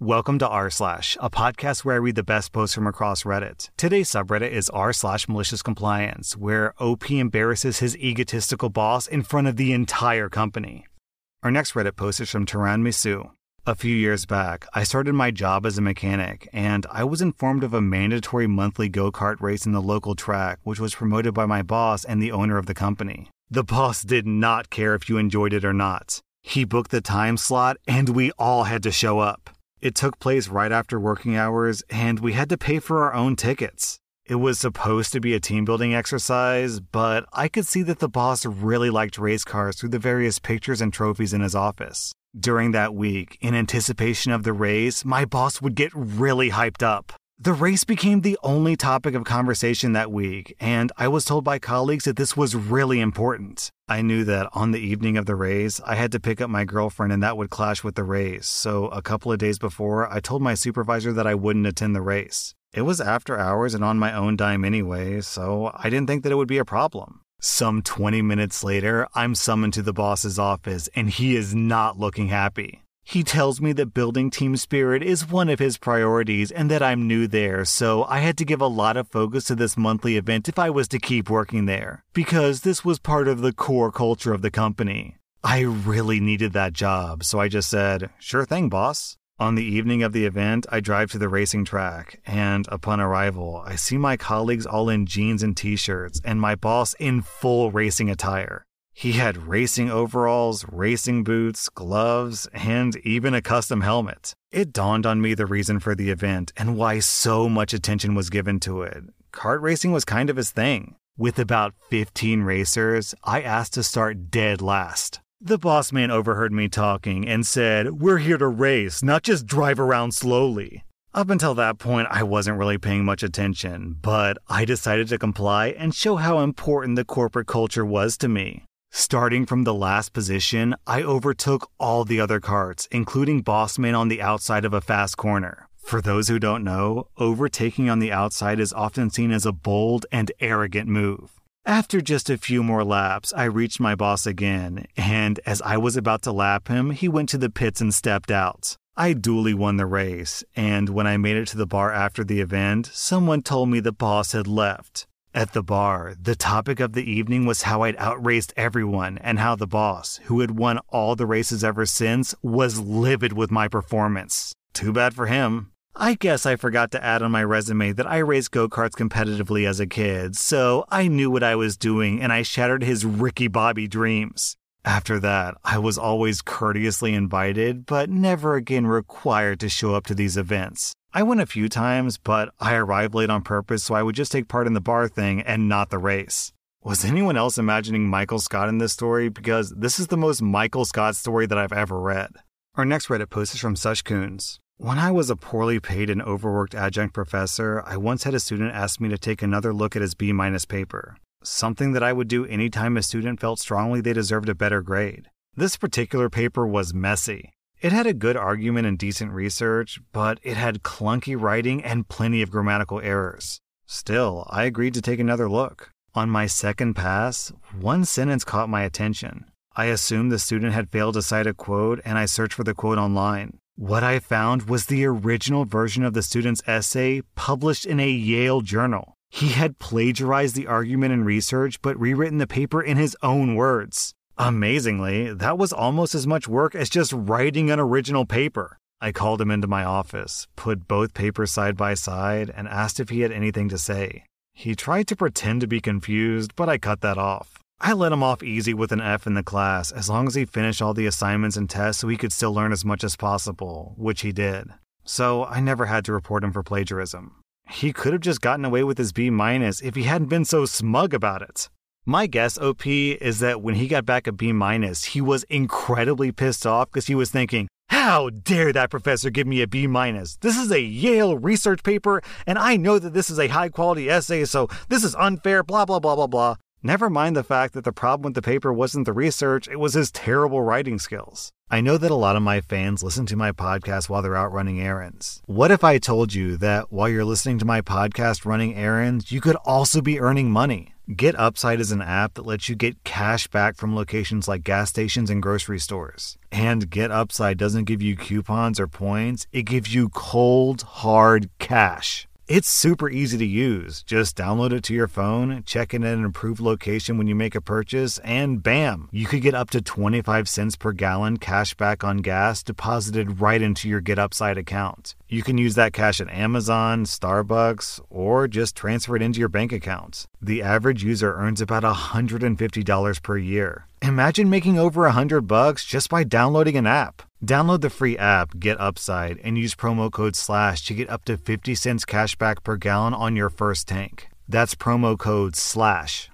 Welcome to r slash, a podcast where I read the best posts from across Reddit. Today's subreddit is r slash malicious compliance, where OP embarrasses his egotistical boss in front of the entire company. Our next Reddit post is from Taran Misu. A few years back, I started my job as a mechanic, and I was informed of a mandatory monthly go kart race in the local track, which was promoted by my boss and the owner of the company. The boss did not care if you enjoyed it or not. He booked the time slot, and we all had to show up. It took place right after working hours, and we had to pay for our own tickets. It was supposed to be a team building exercise, but I could see that the boss really liked race cars through the various pictures and trophies in his office. During that week, in anticipation of the race, my boss would get really hyped up. The race became the only topic of conversation that week, and I was told by colleagues that this was really important. I knew that on the evening of the race, I had to pick up my girlfriend and that would clash with the race, so a couple of days before, I told my supervisor that I wouldn't attend the race. It was after hours and on my own dime anyway, so I didn't think that it would be a problem. Some 20 minutes later, I'm summoned to the boss's office, and he is not looking happy. He tells me that building team spirit is one of his priorities and that I'm new there, so I had to give a lot of focus to this monthly event if I was to keep working there, because this was part of the core culture of the company. I really needed that job, so I just said, Sure thing, boss. On the evening of the event, I drive to the racing track, and upon arrival, I see my colleagues all in jeans and t shirts, and my boss in full racing attire. He had racing overalls, racing boots, gloves, and even a custom helmet. It dawned on me the reason for the event and why so much attention was given to it. Kart racing was kind of his thing. With about 15 racers, I asked to start dead last. The boss man overheard me talking and said, We're here to race, not just drive around slowly. Up until that point, I wasn't really paying much attention, but I decided to comply and show how important the corporate culture was to me. Starting from the last position, I overtook all the other karts, including Bossman on the outside of a fast corner. For those who don't know, overtaking on the outside is often seen as a bold and arrogant move. After just a few more laps, I reached my boss again, and as I was about to lap him, he went to the pits and stepped out. I duly won the race, and when I made it to the bar after the event, someone told me the boss had left. At the bar, the topic of the evening was how I'd outraced everyone and how the boss, who had won all the races ever since, was livid with my performance. Too bad for him. I guess I forgot to add on my resume that I raced go karts competitively as a kid, so I knew what I was doing and I shattered his Ricky Bobby dreams. After that, I was always courteously invited, but never again required to show up to these events. I went a few times, but I arrived late on purpose so I would just take part in the bar thing and not the race. Was anyone else imagining Michael Scott in this story? Because this is the most Michael Scott story that I've ever read. Our next Reddit post is from Sush Coons. When I was a poorly paid and overworked adjunct professor, I once had a student ask me to take another look at his B minus paper. Something that I would do anytime a student felt strongly they deserved a better grade. This particular paper was messy. It had a good argument and decent research, but it had clunky writing and plenty of grammatical errors. Still, I agreed to take another look. On my second pass, one sentence caught my attention. I assumed the student had failed to cite a quote and I searched for the quote online. What I found was the original version of the student's essay published in a Yale journal. He had plagiarized the argument and research, but rewritten the paper in his own words. Amazingly, that was almost as much work as just writing an original paper. I called him into my office, put both papers side by side, and asked if he had anything to say. He tried to pretend to be confused, but I cut that off. I let him off easy with an F in the class as long as he finished all the assignments and tests so he could still learn as much as possible, which he did. So I never had to report him for plagiarism. He could have just gotten away with his B minus if he hadn't been so smug about it. My guess, OP, is that when he got back a B minus, he was incredibly pissed off because he was thinking, how dare that professor give me a B minus? This is a Yale research paper, and I know that this is a high quality essay, so this is unfair, blah, blah, blah, blah, blah. Never mind the fact that the problem with the paper wasn't the research, it was his terrible writing skills. I know that a lot of my fans listen to my podcast while they're out running errands. What if I told you that while you're listening to my podcast running errands, you could also be earning money? Get Upside is an app that lets you get cash back from locations like gas stations and grocery stores. And Get Upside doesn't give you coupons or points, it gives you cold, hard cash. It's super easy to use. Just download it to your phone, check in at an approved location when you make a purchase, and bam, you could get up to 25 cents per gallon cash back on gas deposited right into your Get Upside account. You can use that cash at Amazon, Starbucks, or just transfer it into your bank account. The average user earns about $150 per year. Imagine making over 100 bucks just by downloading an app. Download the free app Get Upside and use promo code SLASH to get up to 50 cents cash back per gallon on your first tank. That's promo code SLASH.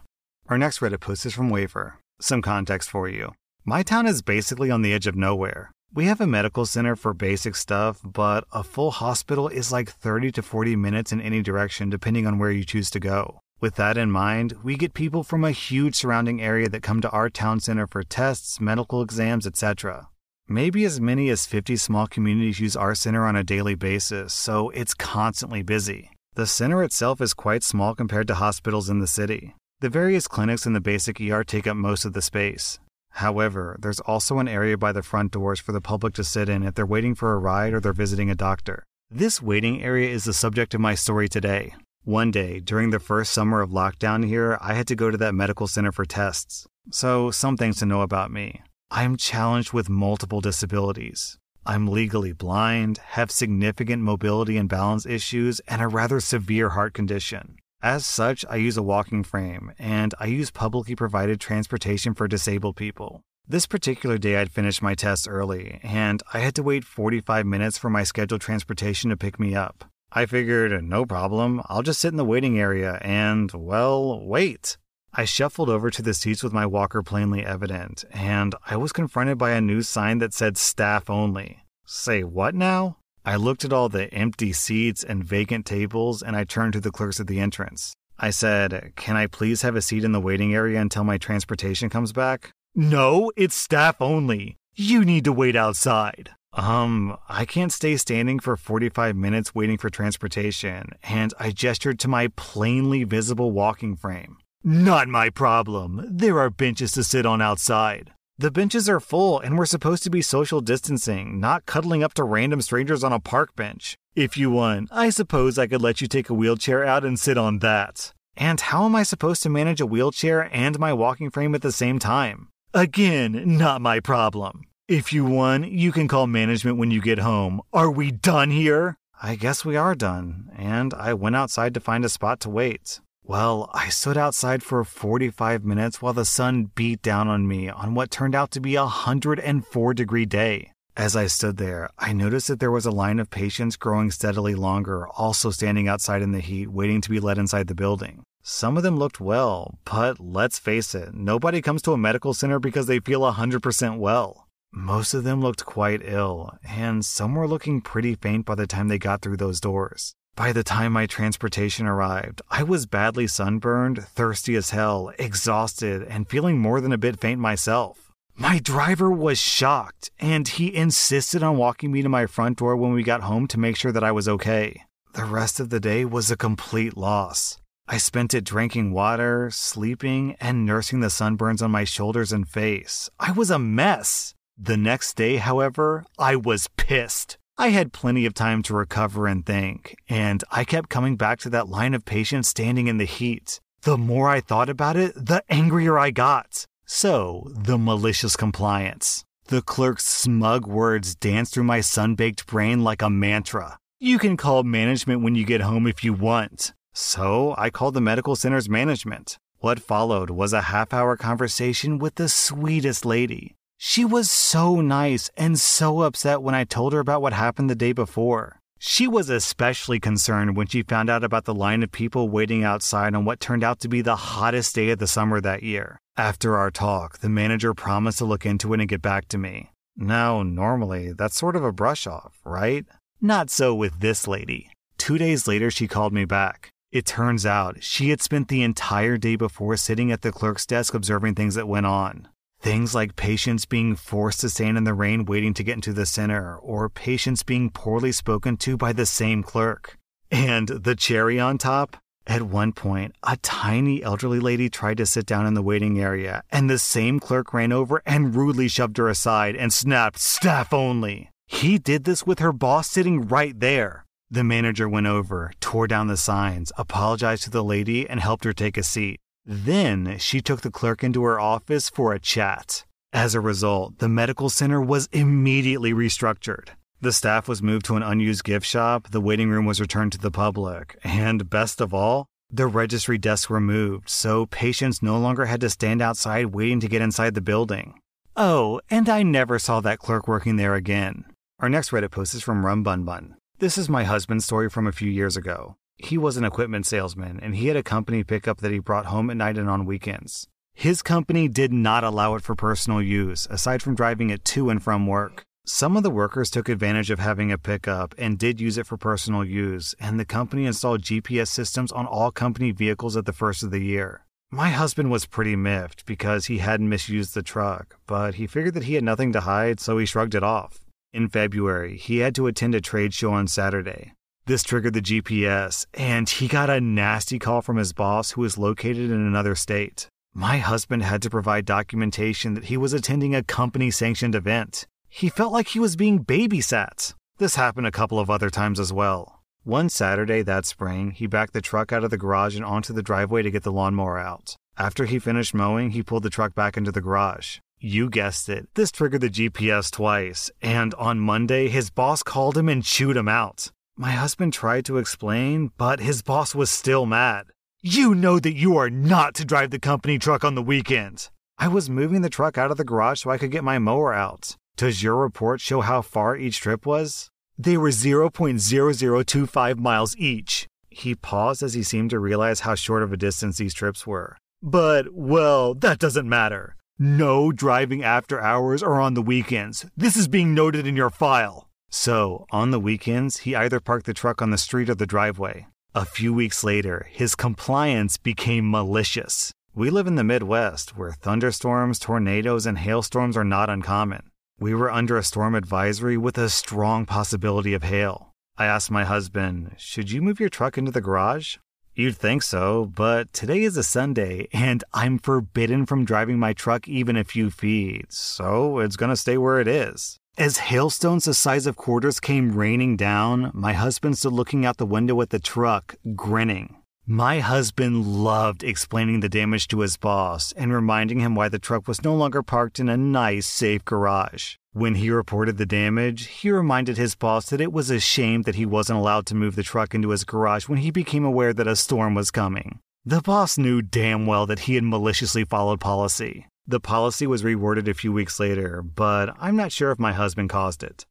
Our next Reddit post is from Waver. Some context for you. My town is basically on the edge of nowhere. We have a medical center for basic stuff, but a full hospital is like 30 to 40 minutes in any direction depending on where you choose to go. With that in mind, we get people from a huge surrounding area that come to our town center for tests, medical exams, etc. Maybe as many as 50 small communities use our center on a daily basis, so it's constantly busy. The center itself is quite small compared to hospitals in the city. The various clinics in the basic ER take up most of the space. However, there's also an area by the front doors for the public to sit in if they're waiting for a ride or they're visiting a doctor. This waiting area is the subject of my story today. One day, during the first summer of lockdown here, I had to go to that medical center for tests. So, some things to know about me. I'm challenged with multiple disabilities. I'm legally blind, have significant mobility and balance issues, and a rather severe heart condition. As such, I use a walking frame, and I use publicly provided transportation for disabled people. This particular day, I'd finished my tests early, and I had to wait 45 minutes for my scheduled transportation to pick me up. I figured, no problem, I'll just sit in the waiting area and, well, wait. I shuffled over to the seats with my walker plainly evident, and I was confronted by a news sign that said staff only. Say what now? I looked at all the empty seats and vacant tables and I turned to the clerks at the entrance. I said, Can I please have a seat in the waiting area until my transportation comes back? No, it's staff only. You need to wait outside. Um, I can't stay standing for 45 minutes waiting for transportation, and I gestured to my plainly visible walking frame. Not my problem. There are benches to sit on outside. The benches are full, and we're supposed to be social distancing, not cuddling up to random strangers on a park bench. If you want, I suppose I could let you take a wheelchair out and sit on that. And how am I supposed to manage a wheelchair and my walking frame at the same time? Again, not my problem. If you won, you can call management when you get home. Are we done here? I guess we are done, and I went outside to find a spot to wait. Well, I stood outside for 45 minutes while the sun beat down on me on what turned out to be a 104 degree day. As I stood there, I noticed that there was a line of patients growing steadily longer, also standing outside in the heat, waiting to be let inside the building. Some of them looked well, but let's face it, nobody comes to a medical center because they feel 100% well. Most of them looked quite ill, and some were looking pretty faint by the time they got through those doors. By the time my transportation arrived, I was badly sunburned, thirsty as hell, exhausted, and feeling more than a bit faint myself. My driver was shocked, and he insisted on walking me to my front door when we got home to make sure that I was okay. The rest of the day was a complete loss. I spent it drinking water, sleeping, and nursing the sunburns on my shoulders and face. I was a mess. The next day, however, I was pissed. I had plenty of time to recover and think, and I kept coming back to that line of patients standing in the heat. The more I thought about it, the angrier I got. So, the malicious compliance. The clerk's smug words danced through my sun baked brain like a mantra. You can call management when you get home if you want. So, I called the medical center's management. What followed was a half hour conversation with the sweetest lady. She was so nice and so upset when I told her about what happened the day before. She was especially concerned when she found out about the line of people waiting outside on what turned out to be the hottest day of the summer that year. After our talk, the manager promised to look into it and get back to me. Now, normally, that's sort of a brush off, right? Not so with this lady. Two days later, she called me back. It turns out she had spent the entire day before sitting at the clerk's desk observing things that went on. Things like patients being forced to stand in the rain waiting to get into the center, or patients being poorly spoken to by the same clerk. And the cherry on top? At one point, a tiny elderly lady tried to sit down in the waiting area, and the same clerk ran over and rudely shoved her aside and snapped, Staff only. He did this with her boss sitting right there. The manager went over, tore down the signs, apologized to the lady, and helped her take a seat. Then she took the clerk into her office for a chat. As a result, the medical center was immediately restructured. The staff was moved to an unused gift shop, the waiting room was returned to the public, and best of all, the registry desks were moved, so patients no longer had to stand outside waiting to get inside the building. Oh, and I never saw that clerk working there again. Our next Reddit post is from Rum Bun Bun. This is my husband's story from a few years ago. He was an equipment salesman, and he had a company pickup that he brought home at night and on weekends. His company did not allow it for personal use, aside from driving it to and from work. Some of the workers took advantage of having a pickup and did use it for personal use, and the company installed GPS systems on all company vehicles at the first of the year. My husband was pretty miffed because he hadn't misused the truck, but he figured that he had nothing to hide, so he shrugged it off. In February, he had to attend a trade show on Saturday. This triggered the GPS, and he got a nasty call from his boss who was located in another state. My husband had to provide documentation that he was attending a company sanctioned event he felt like he was being babysat. This happened a couple of other times as well. One Saturday that spring, he backed the truck out of the garage and onto the driveway to get the lawnmower out. After he finished mowing, he pulled the truck back into the garage. You guessed it, this triggered the GPS twice, and on Monday, his boss called him and chewed him out. My husband tried to explain, but his boss was still mad. You know that you are not to drive the company truck on the weekends. I was moving the truck out of the garage so I could get my mower out. Does your report show how far each trip was? They were 0.0025 miles each. He paused as he seemed to realize how short of a distance these trips were. But, well, that doesn't matter. No driving after hours or on the weekends. This is being noted in your file. So, on the weekends, he either parked the truck on the street or the driveway. A few weeks later, his compliance became malicious. We live in the Midwest, where thunderstorms, tornadoes, and hailstorms are not uncommon. We were under a storm advisory with a strong possibility of hail. I asked my husband, Should you move your truck into the garage? You'd think so, but today is a Sunday and I'm forbidden from driving my truck even a few feet, so it's gonna stay where it is. As hailstones the size of quarters came raining down, my husband stood looking out the window at the truck, grinning. My husband loved explaining the damage to his boss and reminding him why the truck was no longer parked in a nice, safe garage. When he reported the damage, he reminded his boss that it was a shame that he wasn't allowed to move the truck into his garage when he became aware that a storm was coming. The boss knew damn well that he had maliciously followed policy. The policy was reworded a few weeks later, but I'm not sure if my husband caused it.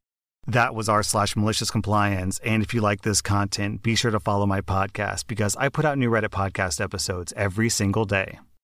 That was r slash malicious compliance. And if you like this content, be sure to follow my podcast because I put out new Reddit podcast episodes every single day.